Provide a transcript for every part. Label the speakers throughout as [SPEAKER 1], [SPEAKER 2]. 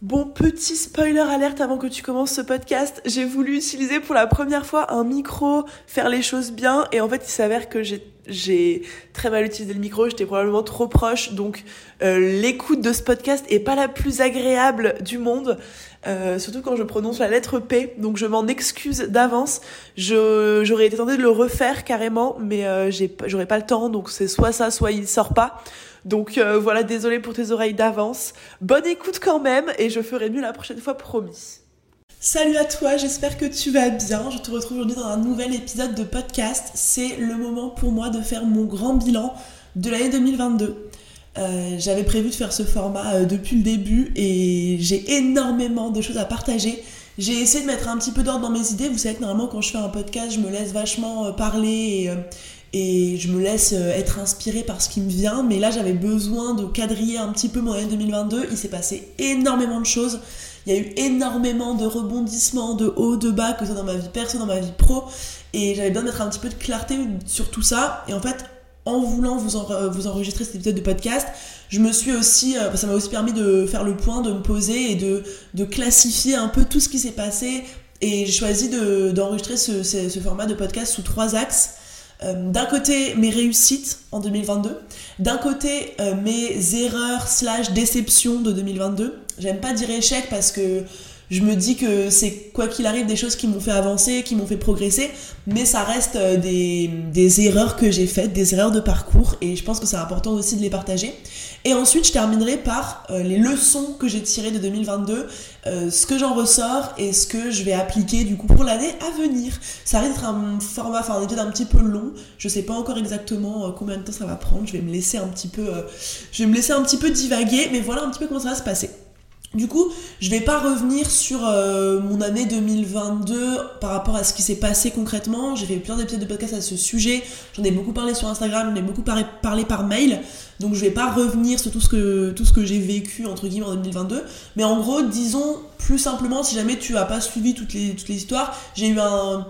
[SPEAKER 1] Bon, petit spoiler alerte avant que tu commences ce podcast, j'ai voulu utiliser pour la première fois un micro, faire les choses bien, et en fait il s'avère que j'ai très mal utilisé le micro, j'étais probablement trop proche, donc euh, l'écoute de ce podcast est pas la plus agréable du monde, euh, surtout quand je prononce la lettre P, donc je m'en excuse d'avance. J'aurais été tentée de le refaire carrément, mais euh, j'aurais pas le temps, donc c'est soit ça, soit il sort pas. Donc euh, voilà, désolé pour tes oreilles d'avance. Bonne écoute quand même et je ferai mieux la prochaine fois, promis. Salut à toi, j'espère que tu vas bien. Je te retrouve aujourd'hui dans un nouvel épisode de podcast. C'est le moment pour moi de faire mon grand bilan de l'année 2022. Euh, J'avais prévu de faire ce format euh, depuis le début et j'ai énormément de choses à partager. J'ai essayé de mettre un petit peu d'ordre dans mes idées. Vous savez que normalement quand je fais un podcast, je me laisse vachement parler et, et je me laisse euh, être inspirée par ce qui me vient. Mais là, j'avais besoin de quadriller un petit peu mon année 2022. Il s'est passé énormément de choses. Il y a eu énormément de rebondissements, de haut, de bas, que ce soit dans ma vie perso, dans ma vie pro. Et j'avais besoin de mettre un petit peu de clarté sur tout ça. Et en fait, en voulant vous, vous enregistrer cet épisode de podcast, je me suis aussi, euh, ça m'a aussi permis de faire le point, de me poser et de, de classifier un peu tout ce qui s'est passé. Et j'ai choisi d'enregistrer ce, ce, ce format de podcast sous trois axes. Euh, d'un côté mes réussites en 2022, d'un côté euh, mes erreurs slash déceptions de 2022. J'aime pas dire échec parce que je me dis que c'est quoi qu'il arrive des choses qui m'ont fait avancer, qui m'ont fait progresser, mais ça reste euh, des, des erreurs que j'ai faites, des erreurs de parcours, et je pense que c'est important aussi de les partager. Et ensuite, je terminerai par euh, les leçons que j'ai tirées de 2022, euh, ce que j'en ressors et ce que je vais appliquer du coup pour l'année à venir. Ça risque d'être un format, enfin un épisode un petit peu long. Je sais pas encore exactement combien de temps ça va prendre. Je vais me laisser un petit peu, je vais me laisser un petit peu divaguer, mais voilà un petit peu comment ça va se passer. Du coup, je vais pas revenir sur euh, mon année 2022 par rapport à ce qui s'est passé concrètement. J'ai fait plein d'épisodes de podcast à ce sujet. J'en ai beaucoup parlé sur Instagram, j'en ai beaucoup parlé par mail. Donc je vais pas revenir sur tout ce que j'ai vécu entre guillemets en 2022. Mais en gros, disons plus simplement, si jamais tu as pas suivi toutes les histoires, j'ai eu un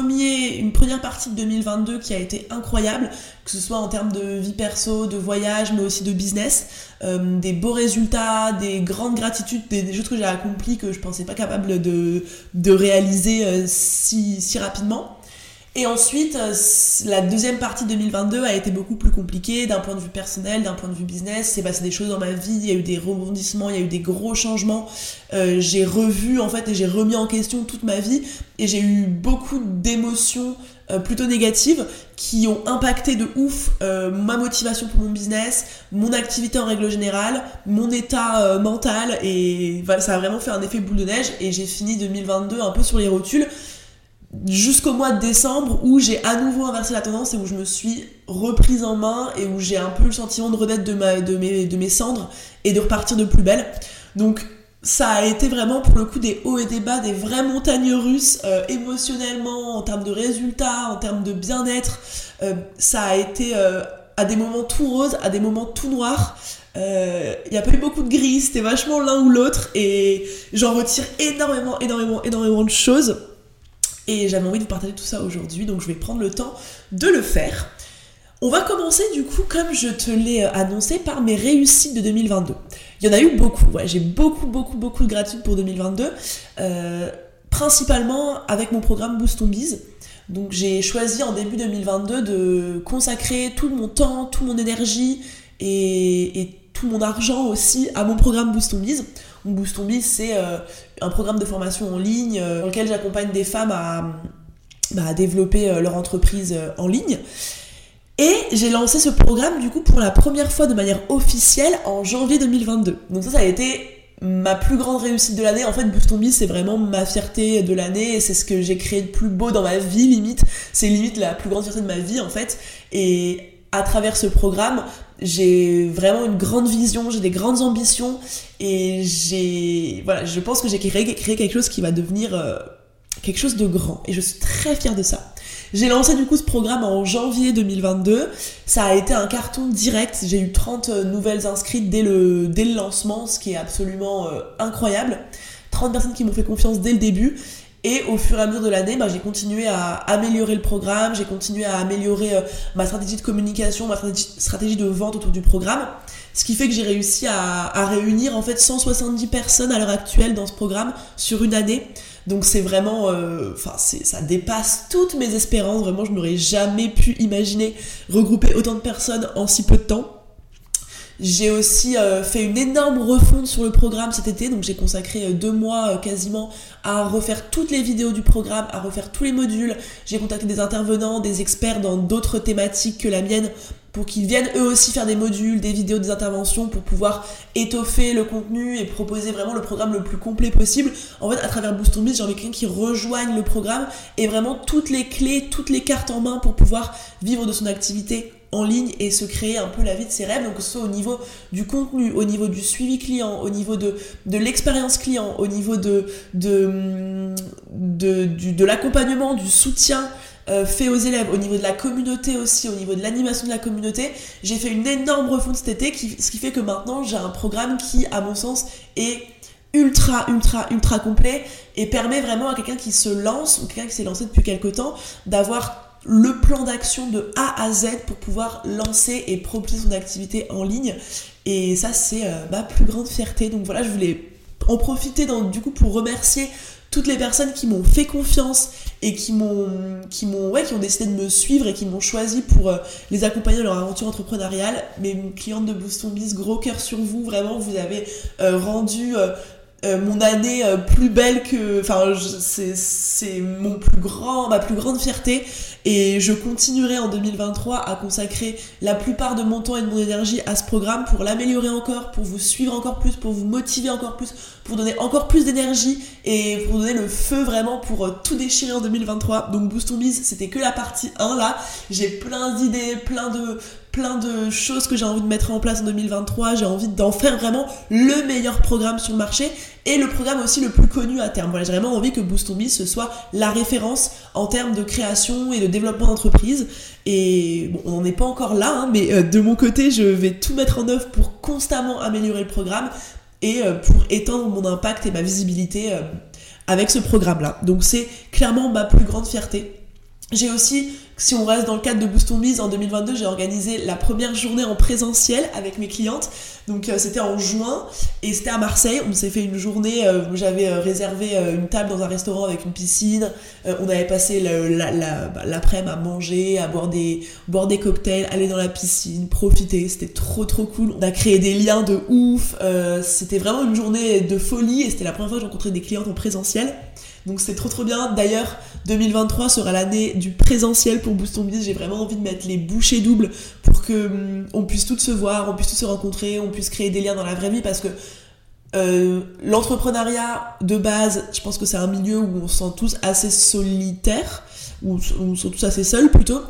[SPEAKER 1] une première partie de 2022 qui a été incroyable, que ce soit en termes de vie perso, de voyage, mais aussi de business. Euh, des beaux résultats, des grandes gratitudes, des, choses que j'ai accomplies que je pensais pas capable de, de réaliser euh, si, si rapidement. Et ensuite, euh, la deuxième partie de 2022 a été beaucoup plus compliquée d'un point de vue personnel, d'un point de vue business. C'est passé des choses dans ma vie, il y a eu des rebondissements, il y a eu des gros changements. Euh, j'ai revu en fait et j'ai remis en question toute ma vie et j'ai eu beaucoup d'émotions euh, plutôt négatives qui ont impacté de ouf ma motivation pour mon business, mon activité en règle générale, mon état mental et voilà, ça a vraiment fait un effet boule de neige et j'ai fini 2022 un peu sur les rotules jusqu'au mois de décembre où j'ai à nouveau inversé la tendance et où je me suis reprise en main et où j'ai un peu le sentiment de renaître de, mes cendres et de repartir de plus belle. Donc ça a été vraiment pour le coup des hauts et des bas, des vraies montagnes russes euh, émotionnellement, en termes de résultats, en termes de bien-être. Euh, ça a été euh, à des moments tout rose, à des moments tout noir. Il n'y a pas eu beaucoup de gris, c'était vachement l'un ou l'autre et j'en retire énormément, énormément, énormément de choses. Et j'avais envie de vous partager tout ça aujourd'hui, donc je vais prendre le temps de le faire. On va commencer du coup, comme je te l'ai euh, annoncé, par mes réussites de 2022. Il y en a eu beaucoup, j'ai beaucoup, beaucoup, beaucoup de gratitude pour 2022, euh, principalement avec mon programme Boost on Biz. Donc j'ai choisi en début 2022 de consacrer tout mon temps, toute mon énergie et, et tout mon argent aussi à mon programme Boost on Biz. Biz, c'est euh, un programme de formation en ligne euh, dans lequel j'accompagne des femmes à, bah, développer euh, leur entreprise en ligne. Et j'ai lancé ce programme du coup pour la première fois de manière officielle en janvier 2022. Donc ça, ça a été ma plus grande réussite de l'année. En fait, Boost on Biz, c'est vraiment ma fierté de l'année et c'est ce que j'ai créé de plus beau dans ma vie, limite. C'est limite la plus grande fierté de ma vie, en fait. Et à travers ce programme, j'ai vraiment une grande vision, j'ai des grandes ambitions et j'ai voilà, je pense que j'ai créé, quelque chose qui va devenir euh, quelque chose de grand et je suis très fière de ça. J'ai lancé du coup ce programme en janvier 2022. Ça a été un carton direct. J'ai eu 30 euh, nouvelles inscrites dès le, dès le lancement, ce qui est absolument euh, incroyable. 30 personnes qui m'ont fait confiance dès le début. Et au fur et à mesure de l'année, bah, j'ai continué à améliorer le programme, j'ai continué à améliorer euh, ma stratégie de communication, ma stratégie, de vente autour du programme. Ce qui fait que j'ai réussi à, réunir en fait 170 personnes à l'heure actuelle dans ce programme sur une année. Donc c'est vraiment, euh, enfin ça dépasse toutes mes espérances. Vraiment, je n'aurais jamais pu imaginer regrouper autant de personnes en si peu de temps. J'ai aussi euh, fait une énorme refonte sur le programme cet été, donc j'ai consacré euh, deux mois euh, quasiment à refaire toutes les vidéos du programme, à refaire tous les modules. J'ai contacté des intervenants, des experts dans d'autres thématiques que la mienne pour qu'ils viennent eux aussi faire des modules, des vidéos, des interventions pour pouvoir étoffer le contenu et proposer vraiment le programme le plus complet possible. En fait, à travers Boost on j'ai envie quelqu'un qui rejoigne le programme et vraiment toutes les clés, toutes les cartes en main pour pouvoir vivre de son activité en ligne et se créer un peu la vie de ses rêves, donc que ce soit au niveau du contenu, au niveau du suivi client, au niveau de, l'expérience client, au niveau de l'accompagnement, du soutien euh, fait aux élèves, au niveau de la communauté aussi, au niveau de l'animation de la communauté. J'ai fait une énorme refonte cet été, qui, ce qui fait que maintenant j'ai un programme qui, à mon sens, est ultra, ultra, ultra complet et permet vraiment à quelqu'un qui se lance, ou quelqu'un qui s'est lancé depuis quelque temps, d'avoir le plan d'action de A à Z pour pouvoir lancer et propulser son activité en ligne. Et ça, c'est euh, ma plus grande fierté. Donc voilà, je voulais en profiter du coup pour remercier toutes les personnes qui m'ont fait confiance et qui m'ont qui m'ont ouais qui ont décidé de me suivre et qui m'ont choisi pour euh, les accompagner dans leur aventure entrepreneuriale mes clientes de Boost Biz gros cœur sur vous vraiment vous avez euh, rendu mon année euh, plus belle que enfin c'est mon plus grand ma plus grande fierté. Et je continuerai en 2023 à consacrer la plupart de mon temps et de mon énergie à ce programme pour l'améliorer encore pour vous suivre encore plus pour vous motiver encore plus pour donner encore plus d'énergie et pour donner le feu vraiment pour euh, tout déchirer en 2023 donc Boost on c'était que la partie 1 là. J'ai plein d'idées plein de plein de choses que j'ai envie de mettre en place en 2023. J'ai envie d'en faire vraiment le meilleur programme sur le marché et le programme aussi le plus connu à terme. Voilà, j'ai vraiment envie que Boost on Biz ce soit la référence en termes de création et de développement d'entreprise. Et bon, on n'en est pas encore là, hein, mais euh, de mon côté, je vais tout mettre en œuvre pour constamment améliorer le programme et euh, pour étendre mon impact et ma visibilité euh, avec ce programme-là. Donc c'est clairement ma plus grande fierté. J'ai aussi si on reste dans le cadre de Boost on en 2022, j'ai organisé la première journée en présentiel avec mes clientes. Donc euh, c'était en juin et c'était à Marseille. On s'est fait une journée euh, où j'avais euh, réservé une table dans un restaurant avec une piscine. on avait passé bah, l'après-midi à manger, à boire des, boire des cocktails, aller dans la piscine, profiter. C'était trop trop cool. On a créé des liens de ouf. c'était vraiment une journée de folie et c'était la première fois que j'ai rencontré des clientes en présentiel. Donc c'est trop trop bien. D'ailleurs, 2023 sera l'année du présentiel pour Boost on Biz. J'ai vraiment envie de mettre les bouchées doubles pour que hum, on puisse toutes se voir, on puisse toutes se rencontrer, on puisse créer des liens dans la vraie vie parce que euh, l'entrepreneuriat de base, je pense que c'est un milieu où on se sent tous assez solitaires, ou on se sent tous assez seuls plutôt.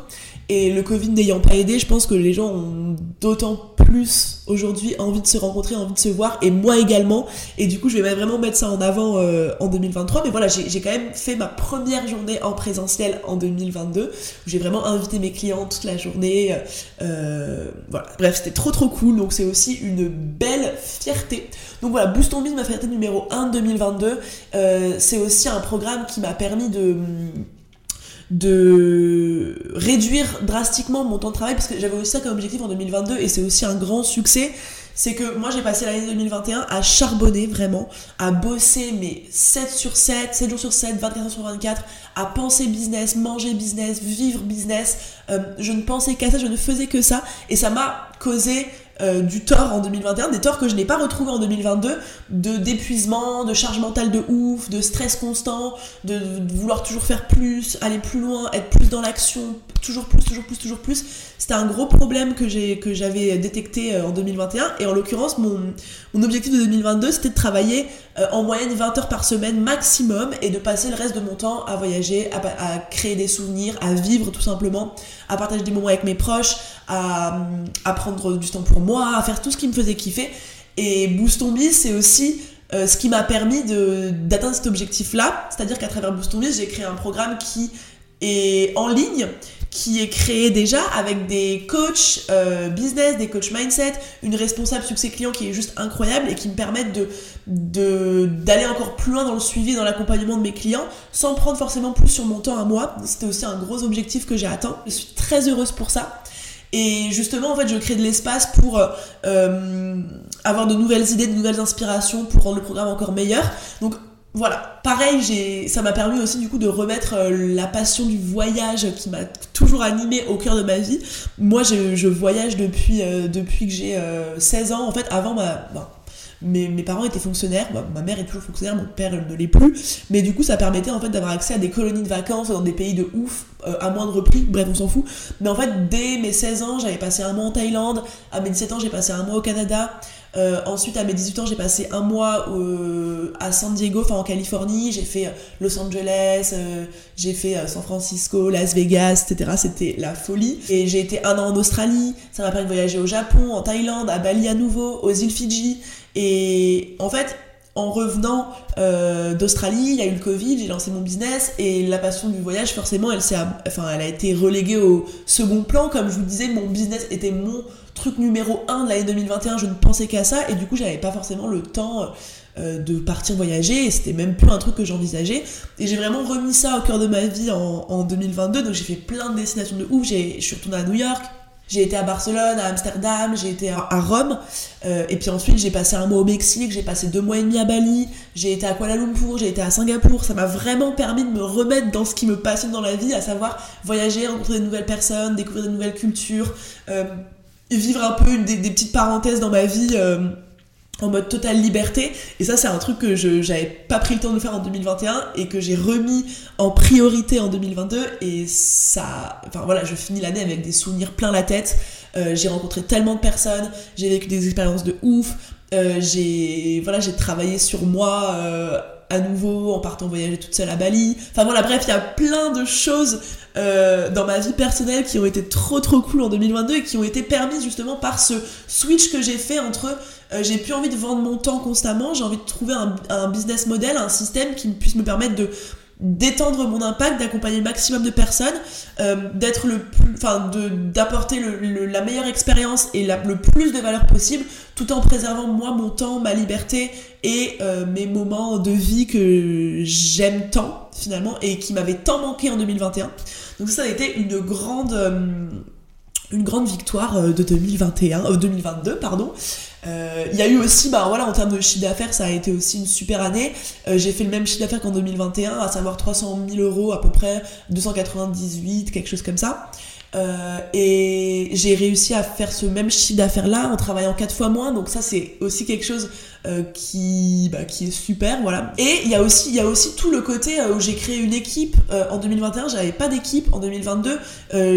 [SPEAKER 1] Et le Covid n'ayant pas aidé, je pense que les gens ont d'autant plus aujourd'hui envie de se rencontrer, envie de se voir, et moi également. Et du coup, je vais vraiment mettre ça en avant euh, en 2023. Mais voilà, j'ai quand même fait ma première journée en présentiel en 2022, où j'ai vraiment invité mes clients toute la journée. Euh, voilà, bref, c'était trop trop cool. Donc c'est aussi une belle fierté. Donc voilà, Boost on ma fierté numéro 1 de 2022. Euh, c'est aussi un programme qui m'a permis de de réduire drastiquement mon temps de travail parce que j'avais aussi ça comme objectif en 2022 et c'est aussi un grand succès c'est que moi j'ai passé l'année 2021 à charbonner vraiment, à bosser mais 7 sur 7, 7 jours sur 7, 24 heures sur 24, à penser business, manger business, vivre business. Euh, je ne pensais qu'à ça, je ne faisais que ça et ça m'a causé euh, du tort en 2021, des torts que je n'ai pas retrouvés en 2022, de d'épuisement, de charge mentale de ouf, de stress constant, de, vouloir toujours faire plus, aller plus loin, être plus dans l'action, toujours plus, toujours plus, toujours plus. C'était un gros problème que j'ai que j'avais détecté euh, en 2021 et en l'occurrence mon, mon objectif de 2022 c'était de travailler euh, en moyenne 20 heures par semaine maximum et de passer le reste de mon temps à voyager, à, créer des souvenirs, à vivre tout simplement, à partager des moments avec mes proches, à, prendre du temps pour moi, à faire tout ce qui me faisait kiffer. Et Boost c'est aussi euh, ce qui m'a permis d'atteindre cet objectif-là. C'est-à-dire qu'à travers Boost j'ai créé un programme qui est en ligne, qui est créé déjà avec des coachs euh, business, des coachs mindset, une responsable succès client qui est juste incroyable et qui me permettent de d'aller encore plus loin dans le suivi, dans l'accompagnement de mes clients, sans prendre forcément plus sur mon temps à moi. C'était aussi un gros objectif que j'ai atteint. Je suis très heureuse pour ça. Et justement, en fait, je crée de l'espace pour euh, avoir de nouvelles idées, de nouvelles inspirations pour rendre le programme encore meilleur. Donc voilà, pareil, ça m'a permis aussi du coup de remettre euh, la passion du voyage qui m'a toujours animé au cœur de ma vie. Moi, je, voyage depuis, euh, depuis que j'ai 16 ans. En fait, avant ma, mes, parents étaient fonctionnaires, ma mère est toujours fonctionnaire, mon père ne l'est plus, mais du coup ça permettait en fait d'avoir accès à des colonies de vacances dans des pays de ouf, euh, à moindre prix, bref on s'en fout. Mais en fait dès mes 16 ans j'avais passé un mois en Thaïlande, à mes 17 ans j'ai passé un mois au Canada, euh, ensuite, à mes 18 ans, j'ai passé un mois à San Diego, enfin en Californie. J'ai fait euh, Los Angeles, j'ai fait San Francisco, Las Vegas, etc. C'était la folie. Et j'ai été un an en Australie. Ça m'a permis de voyager au Japon, en Thaïlande, à Bali à nouveau, aux îles Fidji. Et en fait, en revenant euh, d'Australie, il y a eu le Covid, j'ai lancé mon business et la passion du voyage, forcément, elle, enfin, elle a été reléguée au second plan. Comme je vous disais, mon business était mon truc numéro 1 de l'année 2021, je ne pensais qu'à ça et du coup, j'avais pas forcément le temps euh, de partir voyager et c'était même plus un truc que j'envisageais. Et j'ai vraiment remis ça au cœur de ma vie en, en 2022, donc j'ai fait plein de destinations de ouf. Je suis retournée à New York, j'ai été à Barcelone, à Amsterdam, j'ai été à, Rome, euh, et puis ensuite j'ai passé un mois au Mexique, j'ai passé deux mois et demi à Bali, j'ai été à Kuala Lumpur, j'ai été à Singapour. Ça m'a vraiment permis de me remettre dans ce qui me passionne dans la vie, à savoir voyager, rencontrer de nouvelles personnes, découvrir de nouvelles cultures, euh, vivre un peu des, petites parenthèses dans ma vie. En mode totale liberté. Et ça, c'est un truc que je j'avais pas pris le temps de faire en 2021 et que j'ai remis en priorité en 2022. Et ça, enfin voilà, je finis l'année avec des souvenirs plein la tête. Euh, j'ai rencontré tellement de personnes, j'ai vécu des expériences de ouf. Euh, j'ai voilà, j'ai travaillé sur moi euh, à nouveau en partant voyager toute seule à Bali. Enfin voilà, bref, il y a plein de choses dans ma vie personnelle qui ont été trop trop cool en 2022 et qui ont été permises justement par ce switch que j'ai fait entre euh, j'ai plus envie de vendre mon temps constamment, j'ai envie de trouver un, business model, un système qui puisse me permettre de d'étendre mon impact, d'accompagner le maximum de personnes, euh, d'être le plus, enfin, d'apporter la meilleure expérience et le plus de valeur possible, tout en préservant moi mon temps, ma liberté et euh, mes moments de vie que j'aime tant finalement et qui m'avaient tant manqué en 2021. Donc ça a été une grande, une grande victoire de 2021, 2022 pardon. Euh, il y a eu aussi, bah voilà, en termes de chiffre d'affaires, ça a été aussi une super année. Euh, j'ai fait le même chiffre d'affaires qu'en 2021, à savoir 300 000 euros à peu près, 298, quelque chose comme ça. Euh, et j'ai réussi à faire ce même chiffre d'affaires là en travaillant quatre fois moins. Donc ça c'est aussi quelque chose euh, qui bah, qui est super voilà. Et il y a aussi il y a aussi tout le côté euh, où j'ai créé une équipe en 2021 j'avais pas d'équipe en 2022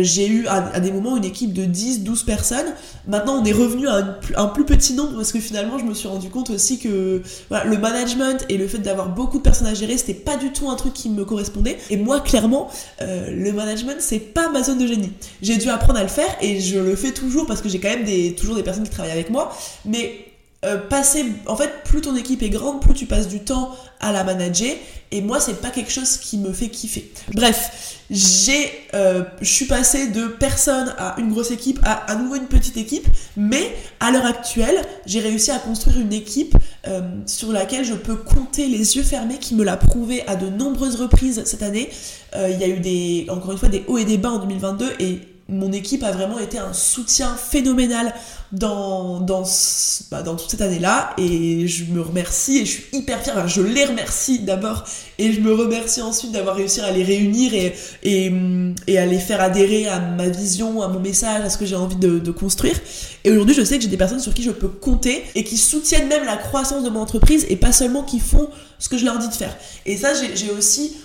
[SPEAKER 1] j'ai eu à, des moments une équipe de 10 12 personnes. Maintenant on est revenu à un, plus petit nombre parce que finalement je me suis rendu compte aussi que voilà, le management et le fait d'avoir beaucoup de personnes à gérer c'était pas du tout un truc qui me correspondait. Et moi clairement le management c'est pas ma zone de génie j'ai dû apprendre à le faire et je le fais toujours parce que j'ai quand même toujours des personnes qui travaillent avec moi. Mais euh, passer, en fait, plus ton équipe est grande, plus tu passes du temps à la manager. Et moi, c'est pas quelque chose qui me fait kiffer. Bref, j'ai, euh, je suis passée de personne à une grosse équipe à à nouveau une petite équipe. Mais à l'heure actuelle, j'ai réussi à construire une équipe euh, sur laquelle je peux compter les yeux fermés, qui me l'a prouvé à de nombreuses reprises cette année. Il y a eu des, encore une fois, des hauts et des bas en 2022 et mon équipe a vraiment été un soutien phénoménal bah, dans toute cette année-là et je me remercie et je suis hyper fière, je les remercie d'abord et je me remercie ensuite d'avoir réussi à les réunir et, à les faire adhérer à ma vision, à mon message, à ce que j'ai envie de, construire. Et aujourd'hui, je sais que j'ai des personnes sur qui je peux compter et qui soutiennent même la croissance de mon entreprise et pas seulement qui font ce que je leur dis de faire. Et ça, j'ai aussi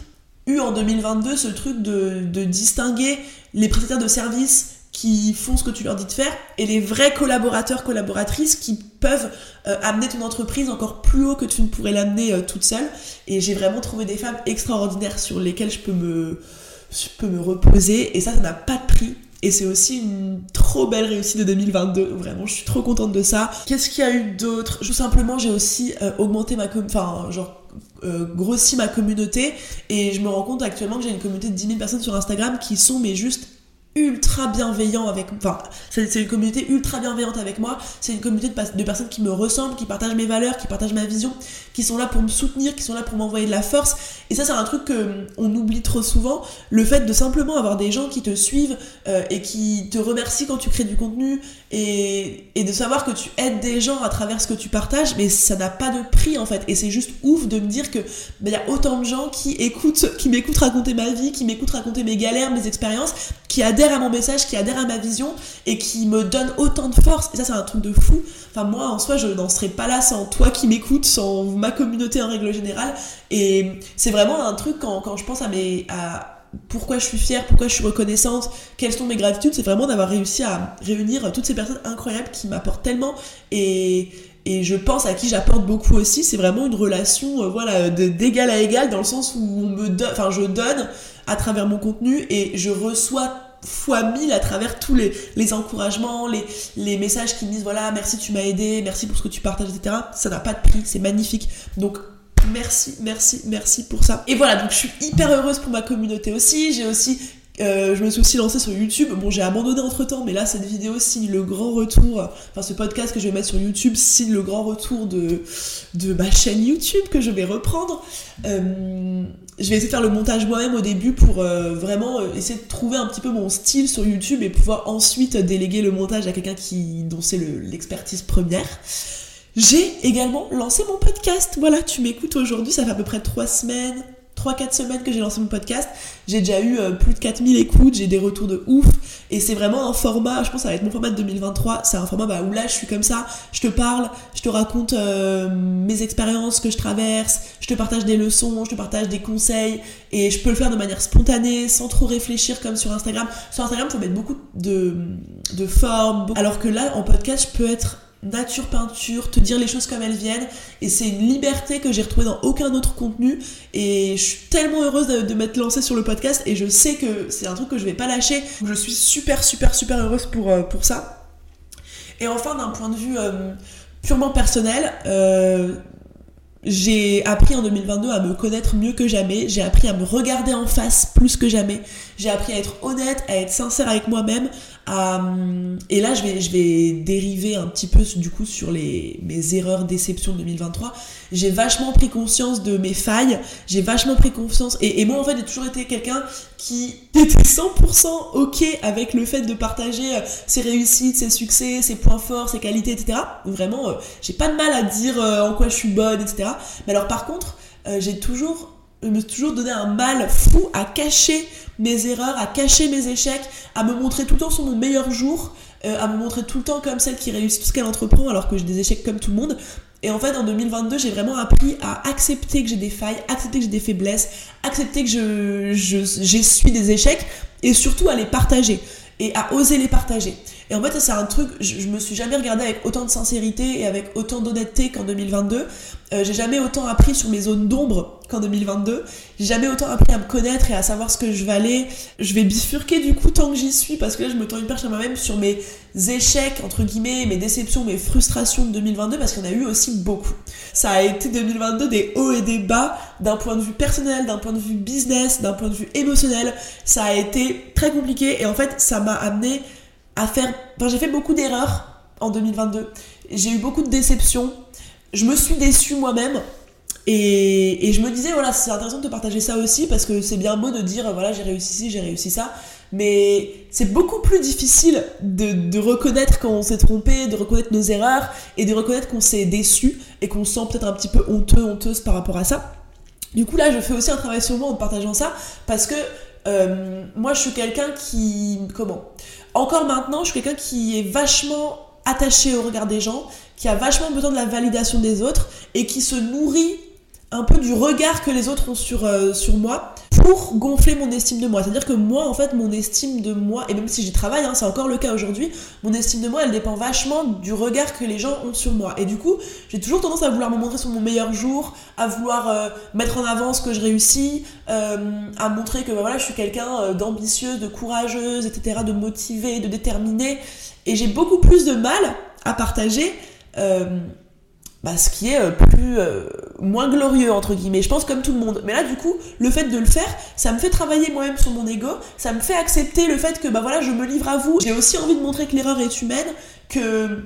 [SPEAKER 1] eu en 2022 ce truc de distinguer les prestataires de services qui font ce que tu leur dis de faire et les vrais collaborateurs, collaboratrices qui peuvent euh, amener ton entreprise encore plus haut que tu ne pourrais l'amener euh, toute seule. Et j'ai vraiment trouvé des femmes extraordinaires sur lesquelles je peux me, reposer et ça, ça n'a pas de prix. Et c'est aussi une trop belle réussite de 2022. Vraiment, je suis trop contente de ça. Qu'est-ce qu'il y a eu d'autre? Tout simplement, j'ai aussi euh, augmenté ma... Enfin, genre grossi ma communauté. Et je me rends compte actuellement que j'ai une communauté de 10 000 personnes sur Instagram qui sont mais juste ultra bienveillant avec enfin c'est une communauté ultra bienveillante avec moi. C'est une communauté de, personnes qui me ressemblent qui partagent mes valeurs qui partagent ma vision qui sont là pour me soutenir qui sont là pour m'envoyer de la force. Et ça c'est un truc que on oublie trop souvent. Le fait de simplement avoir des gens qui te suivent euh, et qui te remercient quand tu crées du contenu et, de savoir que tu aides des gens à travers ce que tu partages mais ça n'a pas de prix en fait. Et c'est juste ouf de me dire que il y a autant de gens qui écoutent qui m'écoutent raconter ma vie qui m'écoutent raconter mes galères mes expériences qui adhèrent à mon message, qui adhèrent à ma vision et qui me donnent autant de force. Et ça, c'est un truc de fou. Enfin, moi, en soi, je n'en serais pas là sans toi qui m'écoutes, sans ma communauté en règle générale. Et c'est vraiment un truc quand, quand je pense à mes. À, pourquoi je suis fière, pourquoi je suis reconnaissante, quelles sont mes gratitudes, c'est vraiment d'avoir réussi à réunir toutes ces personnes incroyables qui m'apportent tellement et, et je pense à qui j'apporte beaucoup aussi. C'est vraiment une relation, euh, voilà, d'égal à égal dans le sens où on me donne, enfin, je donne à travers mon contenu et je reçois fois mille à travers tous les, encouragements, les, les messages qui me disent voilà, merci, tu m'as aidé, merci pour ce que tu partages, etc. Ça n'a pas de prix, c'est magnifique. Donc, merci, merci, merci pour ça. Et voilà, donc je suis hyper heureuse pour ma communauté aussi. J'ai aussi euh, je me suis aussi lancée sur YouTube. Bon, j'ai abandonné entre temps, mais là, cette vidéo signe le grand retour. Enfin, ce podcast que je vais mettre sur YouTube signe le grand retour de, ma chaîne YouTube que je vais reprendre. Euh, je vais essayer de faire le montage moi-même au début pour euh, vraiment essayer de trouver un petit peu mon style sur YouTube et pouvoir ensuite déléguer le montage à quelqu'un qui dont c'est l'expertise première. J'ai également lancé mon podcast. Voilà, tu m'écoutes aujourd'hui, ça fait à peu près trois semaines, 3-4 semaines que j'ai lancé mon podcast, j'ai déjà eu euh, plus de 4000 écoutes, j'ai des retours de ouf, et c'est vraiment un format, je pense que ça va être mon format de 2023, c'est un format bah, où là je suis comme ça, je te parle, je te raconte euh, mes expériences que je traverse, je te partage des leçons, je te partage des conseils, et je peux le faire de manière spontanée, sans trop réfléchir comme sur Instagram. Sur Instagram, il faut mettre beaucoup de, de formes, alors que là, en podcast, je peux être nature peinture, te dire les choses comme elles viennent. Et c'est une liberté que j'ai retrouvée dans aucun autre contenu. Et je suis tellement heureuse de, m'être lancée sur le podcast. Et je sais que c'est un truc que je vais pas lâcher. Je suis super, super, super heureuse pour, euh, pour ça. Et enfin, d'un point de vue euh, purement personnel, euh, j'ai appris en 2022 à me connaître mieux que jamais, j'ai appris à me regarder en face plus que jamais, j'ai appris à être honnête, à être sincère avec moi-même, et là je vais, dériver un petit peu du coup sur les, mes erreurs déception de 2023. J'ai vachement pris conscience de mes failles, j'ai vachement pris conscience, et, moi en fait j'ai toujours été quelqu'un qui était 100% ok avec le fait de partager euh, ses réussites, ses succès, ses points forts, ses qualités, etc. Vraiment, euh, j'ai pas de mal à dire euh, en quoi je suis bonne, etc. Mais alors par contre, j'ai toujours, je me suis toujours donné un mal fou à cacher mes erreurs, à cacher mes échecs, à me montrer tout le temps sur mon meilleur jour, à me montrer tout le temps comme celle qui réussit tout ce qu'elle entreprend alors que j'ai des échecs comme tout le monde. Et en fait, en 2022, j'ai vraiment appris à accepter que j'ai des failles, accepter que j'ai des faiblesses, accepter que je, j'essuie des échecs et surtout à les partager et à oser les partager. Et en fait, c'est un truc, je, je, me suis jamais regardée avec autant de sincérité et avec autant d'honnêteté qu'en 2022. Euh, j'ai jamais autant appris sur mes zones d'ombre qu'en 2022. J'ai jamais autant appris à me connaître et à savoir ce que je valais. Je vais bifurquer du coup tant que j'y suis parce que là je me tends une perche à moi-même sur mes échecs, entre guillemets, mes déceptions, mes frustrations de 2022 parce qu'il y en a eu aussi beaucoup. Ça a été 2022 des hauts et des bas d'un point de vue personnel, d'un point de vue business, d'un point de vue émotionnel. Ça a été très compliqué et en fait ça m'a amené à faire... Enfin, j'ai fait beaucoup d'erreurs en 2022. J'ai eu beaucoup de déceptions. Je me suis déçue moi-même. Et, et, je me disais, voilà, c'est intéressant de partager ça aussi parce que c'est bien beau de dire, voilà, j'ai réussi ci, j'ai réussi ça. Mais c'est beaucoup plus difficile de, de reconnaître quand on s'est trompé, de reconnaître nos erreurs et de reconnaître qu'on s'est déçu et qu'on se sent peut-être un petit peu honteux, honteuse par rapport à ça. Du coup, là, je fais aussi un travail sur moi en partageant ça parce que euh, moi, je suis quelqu'un qui. Comment? Encore maintenant, je suis quelqu'un qui est vachement attaché au regard des gens, qui a vachement besoin de la validation des autres et qui se nourrit un peu du regard que les autres ont sur, euh, sur moi pour gonfler mon estime de moi. C'est-à-dire que moi, en fait, mon estime de moi, et même si j'y travaille, hein, c'est encore le cas aujourd'hui, mon estime de moi, elle dépend vachement du regard que les gens ont sur moi. Et du coup, j'ai toujours tendance à vouloir me montrer sur mon meilleur jour, à vouloir euh, mettre en avant ce que je réussis, euh, à montrer que bah, voilà, je suis quelqu'un d'ambitieuse, de courageuse, etc., de motivée, de déterminée. Et j'ai beaucoup plus de mal à partager bah, ce qui est plus moins glorieux entre guillemets. Je pense comme tout le monde. Mais là du coup le fait de le faire ça me fait travailler moi-même sur mon ego. Ça me fait accepter le fait que bah voilà je me livre à vous. J'ai aussi envie de montrer que l'erreur est humaine que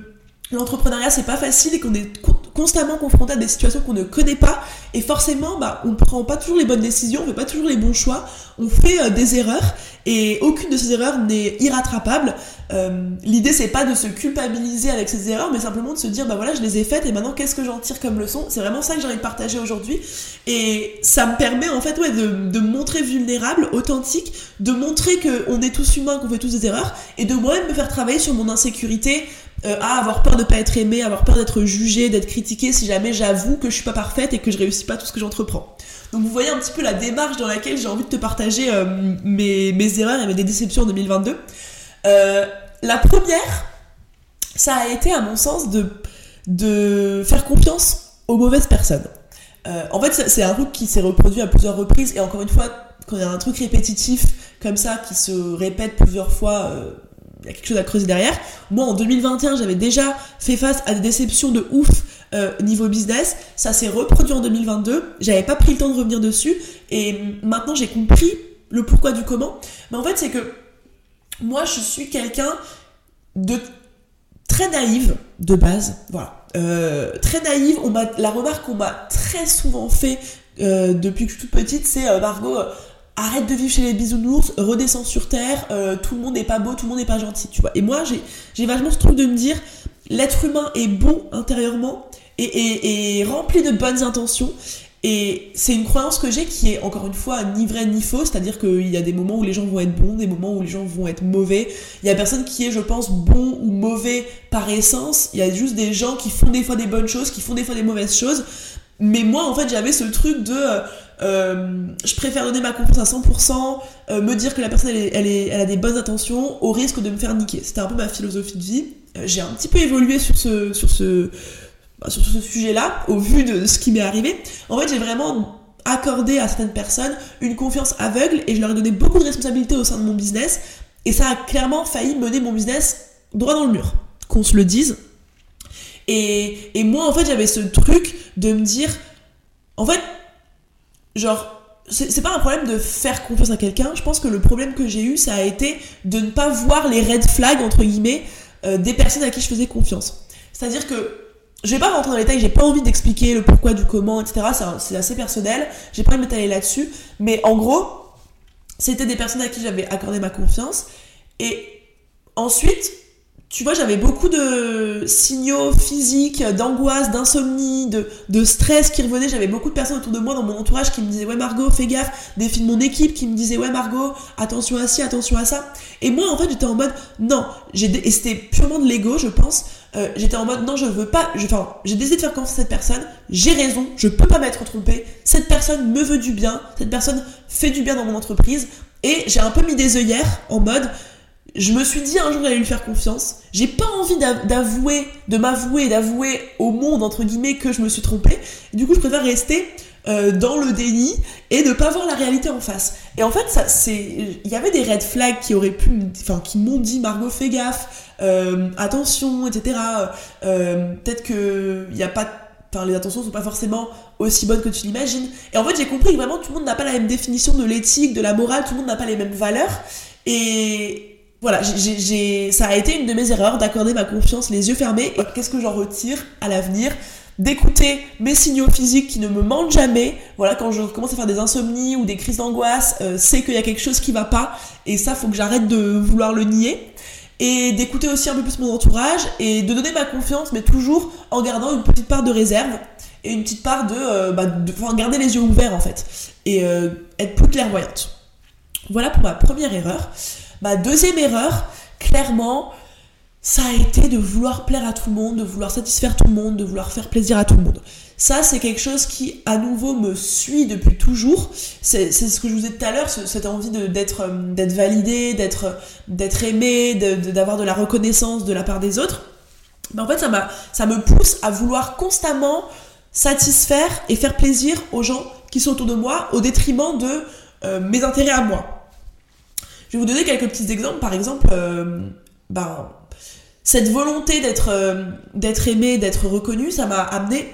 [SPEAKER 1] l'entrepreneuriat c'est pas facile et qu'on est constamment confronté à des situations qu'on ne connaît pas. Et forcément bah on prend pas toujours les bonnes décisions on fait pas toujours les bons choix. On fait euh, des erreurs et aucune de ces erreurs n'est irrattrapable. Euh, l'idée c'est pas de se culpabiliser avec ces erreurs mais simplement de se dire bah voilà je les ai faites et maintenant qu'est-ce que j'en tire comme leçon? C'est vraiment ça que j'ai envie de partager aujourd'hui. Et ça me permet en fait ouais de, de me montrer vulnérable authentique de montrer que on est tous humains qu'on fait tous des erreurs et de moi-même me faire travailler sur mon insécurité euh, à avoir peur de pas être aimée, avoir peur d'être jugée, d'être critiquée si jamais j'avoue que je suis pas parfaite et que je réussis pas tout ce que j'entreprends. Donc vous voyez un petit peu la démarche dans laquelle j'ai envie de te partager euh, mes, mes, erreurs et mes déceptions en 2022. Euh, la première, ça a été à mon sens de, de faire confiance aux mauvaises personnes. Euh, en fait, c'est un truc qui s'est reproduit à plusieurs reprises et encore une fois, quand il y a un truc répétitif comme ça qui se répète plusieurs fois y a quelque chose à creuser derrière. Moi, en 2021, j'avais déjà fait face à des déceptions de ouf euh, niveau business. Ça s'est reproduit en 2022. J'avais pas pris le temps de revenir dessus. Et maintenant, j'ai compris le pourquoi du comment. Mais en fait, c'est que moi, je suis quelqu'un de très naïve de base. Voilà. Euh, très naïve. On la remarque qu'on m'a très souvent fait euh, depuis que je suis toute petite, c'est Margot arrête de vivre chez les bisounours, redescends sur terre, euh, tout le monde n'est pas beau, tout le monde n'est pas gentil, tu vois. Et moi, j'ai, vachement ce truc de me dire, l'être humain est bon intérieurement et, et, rempli de bonnes intentions. Et c'est une croyance que j'ai qui est encore une fois ni vraie ni fausse, c'est-à-dire qu'il y a des moments où les gens vont être bons, des moments où les gens vont être mauvais. Il y a personne qui est, je pense, bon ou mauvais par essence. Il y a juste des gens qui font des fois des bonnes choses, qui font des fois des mauvaises choses. Mais moi, en fait, j'avais ce truc de euh, je préfère donner ma confiance à 100%, euh, me dire que la personne elle, est, elle, a des bonnes intentions au risque de me faire niquer. C'était un peu ma philosophie de vie. Euh, j'ai un petit peu évolué sur ce, sur ce, bah, sur ce sujet-là au vu de ce qui m'est arrivé. En fait, j'ai vraiment accordé à certaines personnes une confiance aveugle et je leur ai donné beaucoup de responsabilités au sein de mon business et ça a clairement failli mener mon business droit dans le mur, qu'on se le dise. Et, et moi, en fait, j'avais ce truc de me dire, en fait, genre, c'est pas un problème de faire confiance à quelqu'un. Je pense que le problème que j'ai eu, ça a été de ne pas voir les red flags, entre guillemets, euh, des personnes à qui je faisais confiance. C'est-à-dire que je vais pas rentrer dans les détails, j'ai pas envie d'expliquer le pourquoi du comment, etc. C'est assez personnel. J'ai pas envie de m'étaler là-dessus. Mais en gros, c'était des personnes à qui j'avais accordé ma confiance. Et ensuite, tu vois, j'avais beaucoup de signaux physiques, d'angoisse, d'insomnie, de, stress qui revenaient. J'avais beaucoup de personnes autour de moi dans mon entourage qui me disaient Ouais, Margot, fais gaffe. Des filles de mon équipe qui me disaient Ouais, Margot, attention à ci, attention à ça. Et moi, en fait, j'étais en mode Non. Et c'était purement de l'ego, je pense. Euh, j'étais en mode Non, je veux pas. Enfin, j'ai décidé de faire confiance à cette personne. J'ai raison. Je peux pas m'être trompée. Cette personne me veut du bien. Cette personne fait du bien dans mon entreprise. Et j'ai un peu mis des œillères en mode je me suis dit un jour j'allais lui faire confiance. J'ai pas envie d'avouer, de m'avouer, d'avouer au monde entre guillemets que je me suis trompée. du coup, je préfère rester euh, dans le déni et ne pas voir la réalité en face. Et en fait, ça, c'est, il y avait des red flags qui auraient pu, enfin, qui m'ont dit Margot, fais gaffe, euh, attention, etc. Euh, peut-être que il y a pas, enfin, les intentions sont pas forcément aussi bonnes que tu l'imagines. Et en fait, j'ai compris que vraiment tout le monde n'a pas la même définition de l'éthique, de la morale, tout le monde n'a pas les mêmes valeurs. Et voilà, ça a été une de mes erreurs d'accorder ma confiance les yeux fermés. Et qu'est-ce que j'en retire à l'avenir? D'écouter mes signaux physiques qui ne me mentent jamais. Voilà, quand je commence à faire des insomnies ou des crises d'angoisse, euh, c'est qu'il y a quelque chose qui va pas. Et ça, faut que j'arrête de vouloir le nier. Et d'écouter aussi un peu plus mon entourage et de donner ma confiance, mais toujours en gardant une petite part de réserve et une petite part de, euh, bah, enfin, garder les yeux ouverts en fait et euh, être plus clairvoyante. Voilà pour ma première erreur. Ma deuxième erreur, clairement, ça a été de vouloir plaire à tout le monde, de vouloir satisfaire tout le monde, de vouloir faire plaisir à tout le monde. Ça, c'est quelque chose qui, à nouveau, me suit depuis toujours. C'est ce que je vous ai dit tout à l'heure, cette envie d'être euh, d'être validé, d'être aimé, d'avoir de, la reconnaissance de la part des autres. Mais en fait, ça, ça me pousse à vouloir constamment satisfaire et faire plaisir aux gens qui sont autour de moi au détriment de euh, mes intérêts à moi. Je vais vous donner quelques petits exemples. Par exemple, euh, ben, cette volonté d'être euh, d'être aimé, d'être reconnu, ça m'a amené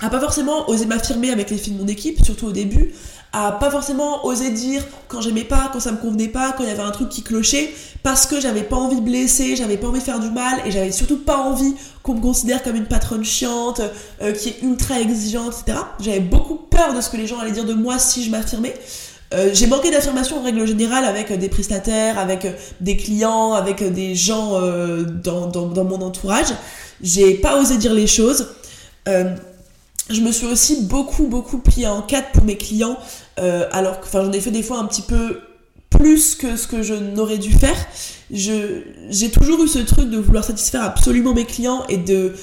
[SPEAKER 1] à pas forcément oser m'affirmer avec les filles de mon équipe, surtout au début, à pas forcément oser dire quand j'aimais pas, quand ça me convenait pas, quand il y avait un truc qui clochait, parce que j'avais pas envie de blesser, j'avais pas envie de faire du mal, et j'avais surtout pas envie qu'on me considère comme une patronne chiante, euh, qui est ultra exigeante, etc. J'avais beaucoup peur de ce que les gens allaient dire de moi si je m'affirmais. Euh, j'ai manqué d'affirmation en règle générale avec des prestataires, avec des clients, avec des gens dans, dans, mon entourage. J'ai pas osé dire les choses. Euh, je me suis aussi beaucoup, beaucoup plié en quatre pour mes clients, euh, alors que j'en ai fait des fois un petit peu plus que ce que je n'aurais dû faire. J'ai toujours eu ce truc de vouloir satisfaire absolument mes clients et de,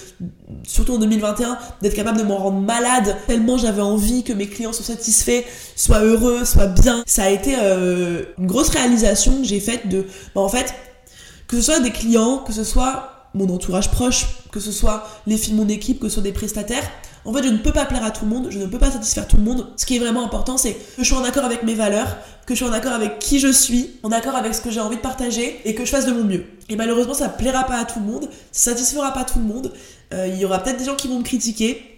[SPEAKER 1] surtout en 2021, d'être capable de m'en rendre malade tellement j'avais envie que mes clients soient satisfaits, soient heureux, soient bien. Ça a été euh, une grosse réalisation que j'ai faite de, bah, en fait, que ce soit des clients, que ce soit mon entourage proche, que ce soit les filles de mon équipe, que ce soit des prestataires, en fait, je ne peux pas plaire à tout le monde, je ne peux pas satisfaire tout le monde. Ce qui est vraiment important, c'est que je sois en accord avec mes valeurs, que je sois en accord avec qui je suis, en accord avec ce que j'ai envie de partager et que je fasse de mon mieux. Et malheureusement, ça plaira pas à tout le monde, ça satisfera pas tout le monde. Euh, il y aura peut-être des gens qui vont me critiquer,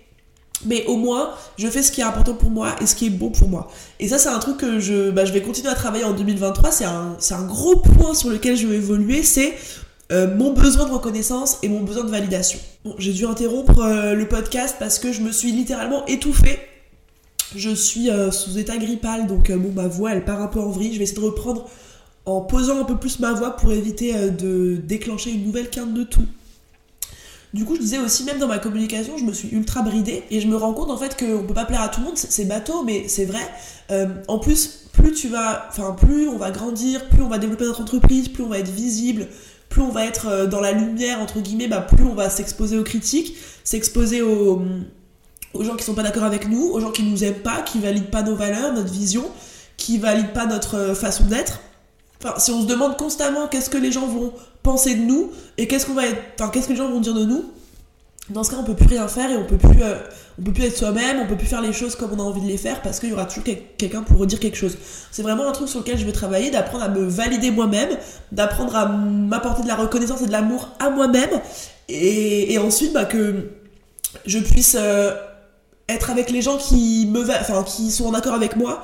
[SPEAKER 1] mais au moins, je fais ce qui est important pour moi et ce qui est bon pour moi. Et ça, c'est un truc que je, bah, vais continuer à travailler en 2023. C'est un, un gros point sur lequel je vais évoluer. C'est euh, mon besoin de reconnaissance et mon besoin de validation. Bon, j'ai dû interrompre euh, le podcast parce que je me suis littéralement étouffée. Je suis euh, sous état grippal, donc bon, ma voix elle part un peu en vrille. Je vais essayer de reprendre en posant un peu plus ma voix pour éviter de déclencher une nouvelle quinte de tout. Du coup, je disais aussi, même dans ma communication, je me suis ultra bridée et je me rends compte en fait qu'on peut pas plaire à tout le monde, c'est bateau, mais c'est vrai. en plus, plus tu vas, enfin, plus on va grandir, plus on va développer notre entreprise, plus on va être visible, plus on va être euh, dans la lumière, entre guillemets, bah, plus on va s'exposer aux critiques, s'exposer aux, gens qui sont pas d'accord avec nous, aux gens qui nous aiment pas, qui valident pas nos valeurs, notre vision, qui valident pas notre euh, façon d'être. Si on se demande constamment qu'est-ce que les gens vont penser de nous et qu'est-ce qu'on va être, enfin, qu'est-ce que les gens vont dire de nous, dans ce cas, on peut plus rien faire et on peut plus, euh, on peut plus être soi-même, on peut plus faire les choses comme on a envie de les faire parce qu'il y aura toujours quelqu'un pour redire quelque chose. C'est vraiment un truc sur lequel je veux travailler, d'apprendre à me valider moi-même, d'apprendre à m'apporter de la reconnaissance et de l'amour à moi-même, et, ensuite bah, que je puisse euh, être avec les gens qui me, enfin, qui sont en accord avec moi,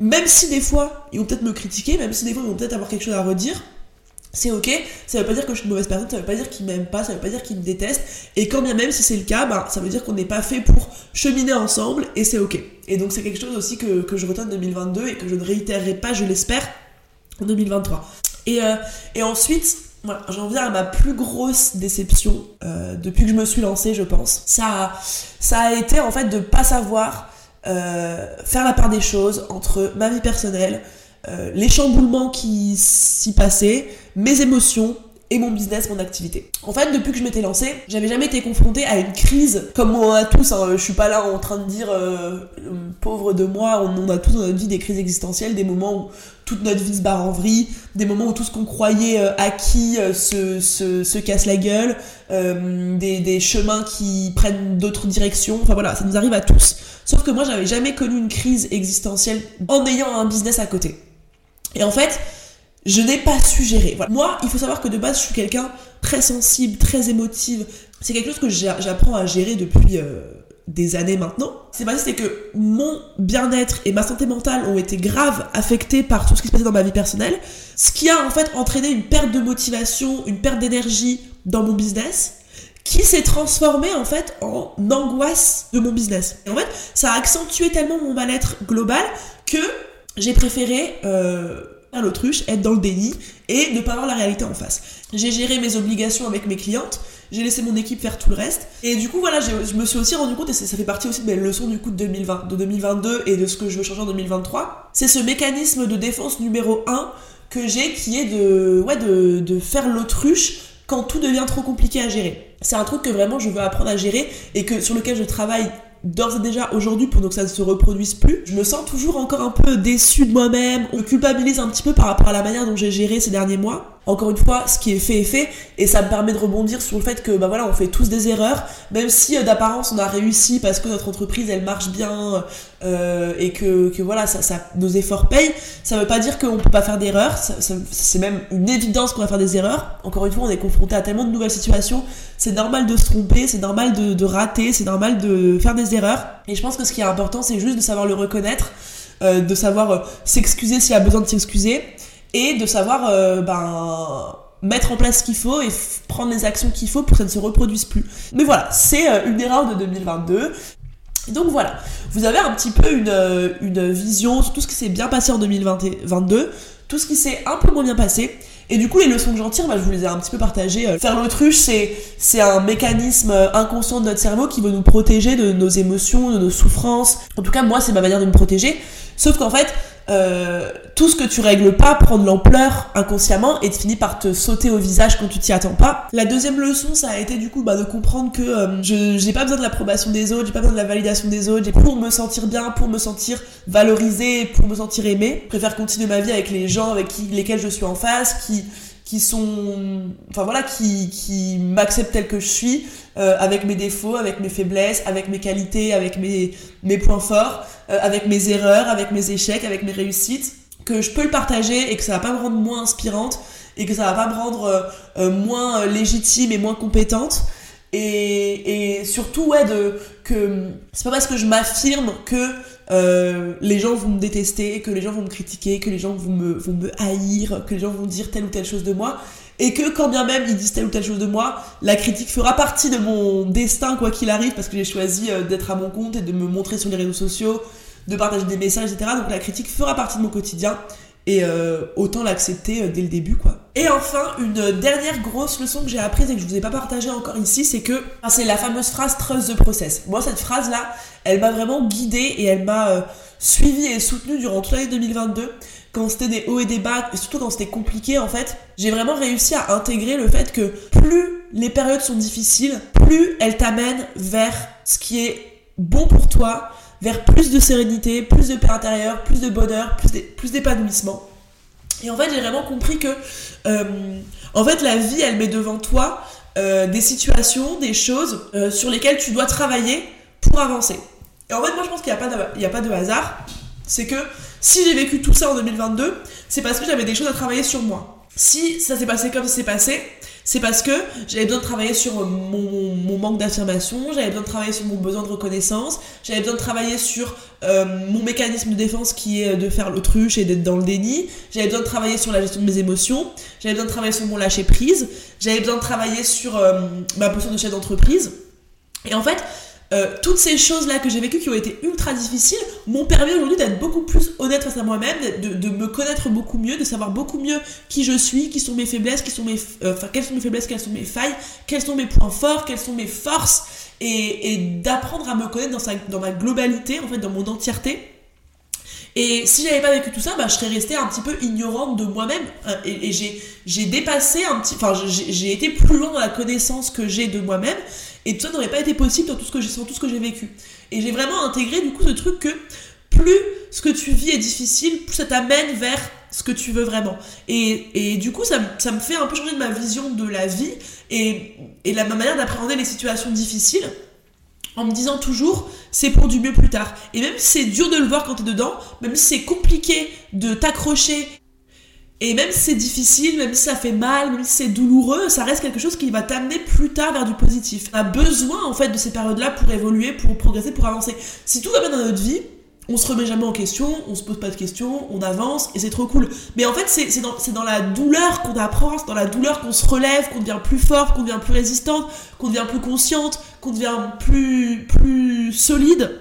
[SPEAKER 1] même si des fois ils vont peut-être me critiquer, même si des fois ils vont peut-être avoir quelque chose à redire c'est ok, ça veut pas dire que je suis une mauvaise personne, ça veut pas dire qu'ils m'aiment pas, ça veut pas dire qu'ils me détestent, et quand bien même si c'est le cas, bah, ça veut dire qu'on n'est pas fait pour cheminer ensemble, et c'est ok. Et donc c'est quelque chose aussi que, je retiens de 2022 et que je ne réitérerai pas, je l'espère, en 2023. Et, euh, et ensuite, voilà, j'en viens à ma plus grosse déception euh, depuis que je me suis lancée, je pense. Ça, ça a été en fait de pas savoir euh, faire la part des choses entre ma vie personnelle, euh, les chamboulements qui s'y passaient, mes émotions et mon business, mon activité. En fait, depuis que je m'étais lancée, j'avais jamais été confrontée à une crise comme on a tous. Hein. Je suis pas là en train de dire euh, pauvre de moi. On, a tous dans notre vie des crises existentielles, des moments où toute notre vie se barre en vrille, des moments où tout ce qu'on croyait euh, acquis se, se, se, casse la gueule, des, des chemins qui prennent d'autres directions. Enfin voilà, ça nous arrive à tous. Sauf que moi, j'avais jamais connu une crise existentielle en ayant un business à côté. Et en fait, je n'ai pas su gérer. Moi, il faut savoir que de base, je suis quelqu'un très sensible, très émotive. C'est quelque chose que j'apprends à gérer depuis euh, des années maintenant. C'est passé, c'est que mon bien-être et ma santé mentale ont été grave affectés par tout ce qui se passait dans ma vie personnelle. Ce qui a en fait entraîné une perte de motivation, une perte d'énergie dans mon business qui s'est transformé en fait en angoisse de mon business. Et en fait, ça a accentué tellement mon mal-être global que j'ai préféré euh, faire l'autruche, être dans le déni et ne pas voir la réalité en face. J'ai géré mes obligations avec mes clientes, j'ai laissé mon équipe faire tout le reste. Et du coup, voilà, je me suis aussi rendu compte, et ça fait partie aussi de mes leçons du coup de, 2020, de 2022 et de ce que je veux changer en 2023, c'est ce mécanisme de défense numéro 1 que j'ai qui est de, ouais, de, de faire l'autruche quand tout devient trop compliqué à gérer. C'est un truc que vraiment je veux apprendre à gérer et que sur lequel je travaille d'ores et déjà aujourd'hui pour que ça ne se reproduise plus. Je me sens toujours encore un peu déçue de moi-même, on culpabilise un petit peu par rapport à la manière dont j'ai géré ces derniers mois. Encore une fois, ce qui est fait est fait, et ça me permet de rebondir sur le fait que bah voilà, on fait tous des erreurs, même si euh, d'apparence on a réussi parce que notre entreprise elle marche bien euh, et que, que voilà, ça, nos efforts payent. Ça veut pas dire qu'on peut pas faire d'erreurs. C'est même une évidence qu'on va faire des erreurs. Encore une fois, on est confronté à tellement de nouvelles situations. C'est normal de se tromper, c'est normal de, rater, c'est normal de faire des erreurs. Et je pense que ce qui est important, c'est juste de savoir le reconnaître, euh, de savoir s'excuser s'il y a besoin de s'excuser et de savoir euh, ben mettre en place ce qu'il faut et prendre les actions qu'il faut pour que ça ne se reproduise plus. Mais voilà, c'est une erreur de 2022. Donc voilà, vous avez un petit peu une, une vision sur tout ce qui s'est bien passé en 2022, tout ce qui s'est un peu moins bien passé. Et du coup, les leçons que j'en tire, bah, je vous les ai un petit peu partagées. Faire l'autruche, c'est un mécanisme inconscient de notre cerveau qui veut nous protéger de nos émotions, de nos souffrances. En tout cas, moi, c'est ma manière de me protéger. Sauf qu'en fait, euh, tout ce que tu règles pas prend de l'ampleur inconsciemment et finit par te sauter au visage quand tu t'y attends pas. La deuxième leçon, ça a été du coup bah, de comprendre que euh, je j'ai pas besoin de l'approbation des autres, j'ai pas besoin de la validation des autres, j'ai pour me sentir bien, pour me sentir valorisé, pour me sentir aimé. Je préfère continuer ma vie avec les gens avec qui, lesquels je suis en face, qui qui sont enfin voilà qui qui m'acceptent tel que je suis euh, avec mes défauts avec mes faiblesses avec mes qualités avec mes mes points forts euh, avec mes erreurs avec mes échecs avec mes réussites que je peux le partager et que ça va pas me rendre moins inspirante et que ça va pas me rendre euh, moins légitime et moins compétente. Et, et surtout ouais de que c'est pas parce que je m'affirme que les gens vont me détester, que les gens vont me critiquer, que les gens vont me, vont me haïr, que les gens vont dire telle ou telle chose de moi, et que quand bien même ils disent telle ou telle chose de moi, la critique fera partie de mon destin quoi qu'il arrive, parce que j'ai choisi euh, d'être à mon compte et de me montrer sur les réseaux sociaux, de partager des messages, etc. Donc la critique fera partie de mon quotidien, et euh, autant l'accepter dès le début quoi. Et enfin, une dernière grosse leçon que j'ai apprise et que je vous ai pas partagée encore ici, c'est que c'est la fameuse phrase trust the process. Moi, cette phrase-là, elle m'a vraiment guidée et elle m'a euh, suivie et soutenue durant toute l'année 2022. Quand c'était des hauts et des bas, et surtout quand c'était compliqué, en fait, j'ai vraiment réussi à intégrer le fait que plus les périodes sont difficiles, plus elles t'amènent vers ce qui est bon pour toi, vers plus de sérénité, plus de paix intérieure, plus de bonheur, plus d'épanouissement. Et en fait, j'ai vraiment compris que, euh, en fait, la vie, elle met devant toi euh, des situations, des choses euh, sur lesquelles tu dois travailler pour avancer. Et en fait, moi, je pense qu'il n'y a, pas de, a pas de hasard. C'est que si j'ai vécu tout ça en 2022, c'est parce que j'avais des choses à travailler sur moi. Si ça s'est passé comme ça passé, c'est parce que j'avais besoin de travailler sur mon, mon manque d'affirmation, j'avais besoin de travailler sur mon besoin de reconnaissance, j'avais besoin de travailler sur euh, mon mécanisme de défense qui est de faire l'autruche et d'être dans le déni, j'avais besoin de travailler sur la gestion de mes émotions, j'avais besoin de travailler sur mon lâcher prise, j'avais besoin de travailler sur euh, ma posture de chef d'entreprise. Et en fait, euh, toutes ces choses-là que j'ai vécues qui ont été ultra difficiles m'ont permis aujourd'hui d'être beaucoup plus honnête face à moi-même, de, me connaître beaucoup mieux, de savoir beaucoup mieux qui je suis, qui sont mes faiblesses, qui sont mes, euh, quelles sont mes faiblesses, quelles sont mes failles, quels sont mes points forts, quelles sont mes forces, et, d'apprendre à me connaître dans, sa, dans ma globalité, en fait, dans mon entièreté. Et si j'avais pas vécu tout ça, bah, je serais restée un petit peu ignorante de moi-même. Euh, et, et j'ai dépassé un petit. Enfin, j'ai été plus loin dans la connaissance que j'ai de moi-même. Et tout ça n'aurait pas été possible dans tout ce que j'ai, tout ce que j'ai vécu. Et j'ai vraiment intégré du coup ce truc que plus ce que tu vis est difficile, plus ça t'amène vers ce que tu veux vraiment. Et, et du coup, ça, ça, me fait un peu changer de ma vision de la vie et, et la, ma manière d'appréhender les situations difficiles en me disant toujours c'est pour du mieux plus tard. Et même si c'est dur de le voir quand t'es dedans, même si c'est compliqué de t'accrocher et même si c'est difficile, même si ça fait mal, même si c'est douloureux, ça reste quelque chose qui va t'amener plus tard vers du positif. On a besoin en fait de ces périodes-là pour évoluer, pour progresser, pour avancer. Si tout va bien dans notre vie, on se remet jamais en question, on se pose pas de questions, on avance et c'est trop cool. Mais en fait, c'est dans, dans, la douleur qu'on apprend, c'est dans la douleur qu'on se relève, qu'on devient plus fort, qu'on devient plus résistante, qu'on devient plus consciente, qu'on devient plus, plus solide.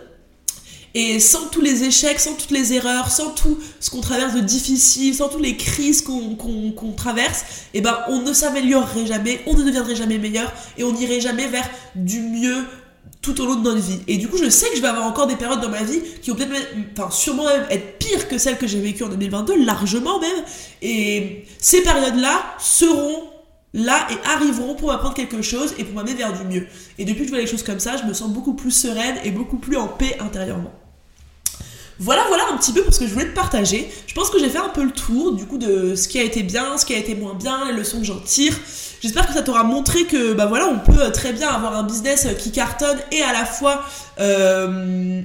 [SPEAKER 1] Et sans tous les échecs, sans toutes les erreurs, sans tout ce qu'on traverse de difficile, sans toutes les crises qu'on traverse, eh ben on ne s'améliorerait jamais, on ne deviendrait jamais meilleur et on n'irait jamais vers du mieux tout au long de notre vie. Et du coup, je sais que je vais avoir encore des périodes dans ma vie qui vont peut-être, enfin, sûrement même être pires que celles que j'ai vécues en 2022, largement même. Et ces périodes-là seront là et arriveront pour m'apprendre quelque chose et pour m'amener vers du mieux. Et depuis que je vois les choses comme ça, je me sens beaucoup plus sereine et beaucoup plus en paix intérieurement. Voilà, voilà un petit peu pour ce que je voulais te partager. Je pense que j'ai fait un peu le tour du coup de ce qui a été bien, ce qui a été moins bien, les leçons que j'en tire. J'espère que ça t'aura montré que bah voilà, on peut très bien avoir un business qui cartonne et à la fois euh,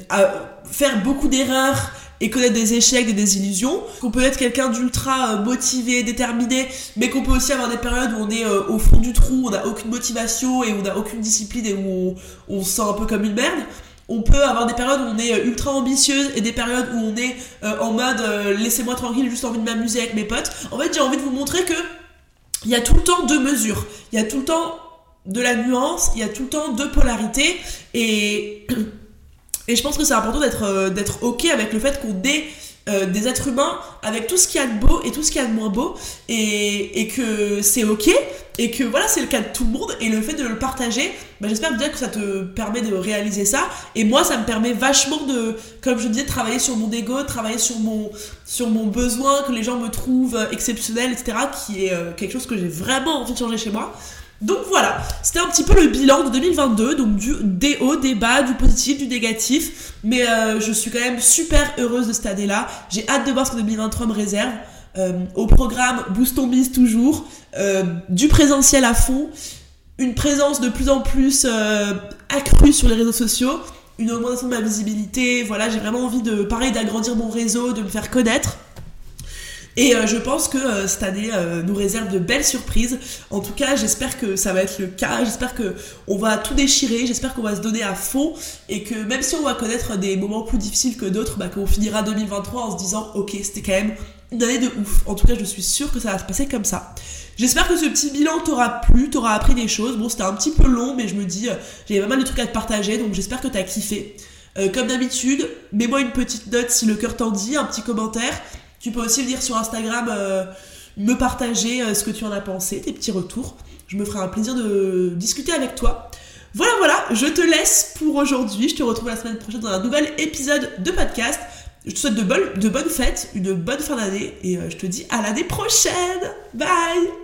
[SPEAKER 1] faire beaucoup d'erreurs et connaître des échecs, des désillusions, qu'on peut être quelqu'un d'ultra euh, motivé, déterminé, mais qu'on peut aussi avoir des périodes où on est euh, au fond du trou, on n'a aucune motivation et on n'a aucune discipline et où on, se sent un peu comme une merde. On peut avoir des périodes où on est euh, ultra ambitieuse et des périodes où on est en mode laissez-moi tranquille, juste envie de m'amuser avec mes potes. En fait, j'ai envie de vous montrer que il y a tout le temps deux mesures. Il y a tout le temps de la nuance, il y a tout le temps deux polarités et Et je pense que c'est important d'être euh, d'être ok avec le fait qu'on ait euh, des êtres humains avec tout ce qu'il y a de beau et tout ce qu'il y a de moins beau. Et, et que c'est ok. Et que voilà c'est le cas de tout le monde. Et le fait de le partager bah, j'espère bien que ça te permet de réaliser ça. Et moi ça me permet vachement de comme je disais travailler sur mon ego travailler sur mon sur mon besoin que les gens me trouvent exceptionnel etc qui est euh, quelque chose que j'ai vraiment envie de changer chez moi donc voilà, c'était un petit peu le bilan de 2022, donc du, des hauts, des bas, du positif, du négatif. Mais euh, je suis quand même super heureuse de cette année-là. J'ai hâte de voir ce que 2023 me réserve. Euh, au programme Boost on Biz toujours, euh, du présentiel à fond, une présence de plus en plus accrue sur les réseaux sociaux, une augmentation de ma visibilité. Voilà, j'ai vraiment envie de, pareil, d'agrandir mon réseau, de me faire connaître. Et euh, je pense que euh, cette année euh, nous réserve de belles surprises. En tout cas, j'espère que ça va être le cas. J'espère que on va tout déchirer. J'espère qu'on va se donner à fond et que même si on va connaître des moments plus difficiles que d'autres, bah, qu'on finira 2023 en se disant ok, c'était quand même une année de ouf. En tout cas, je suis sûre que ça va se passer comme ça. J'espère que ce petit bilan t'aura plu, t'aura appris des choses. Bon, c'était un petit peu long, mais je me dis, j'avais pas mal de trucs à te partager, donc j'espère que t'as kiffé. comme d'habitude, mets-moi une petite note si le cœur t'en dit, un petit commentaire. Tu peux aussi venir sur Instagram euh, me partager euh, ce que tu en as pensé, tes petits retours. Je me ferai un plaisir de discuter avec toi. Voilà, voilà, je te laisse pour aujourd'hui. Je te retrouve la semaine prochaine dans un nouvel épisode de podcast. Je te souhaite de bonnes, de bonnes fêtes, une bonne fin d'année et euh, je te dis à l'année prochaine. Bye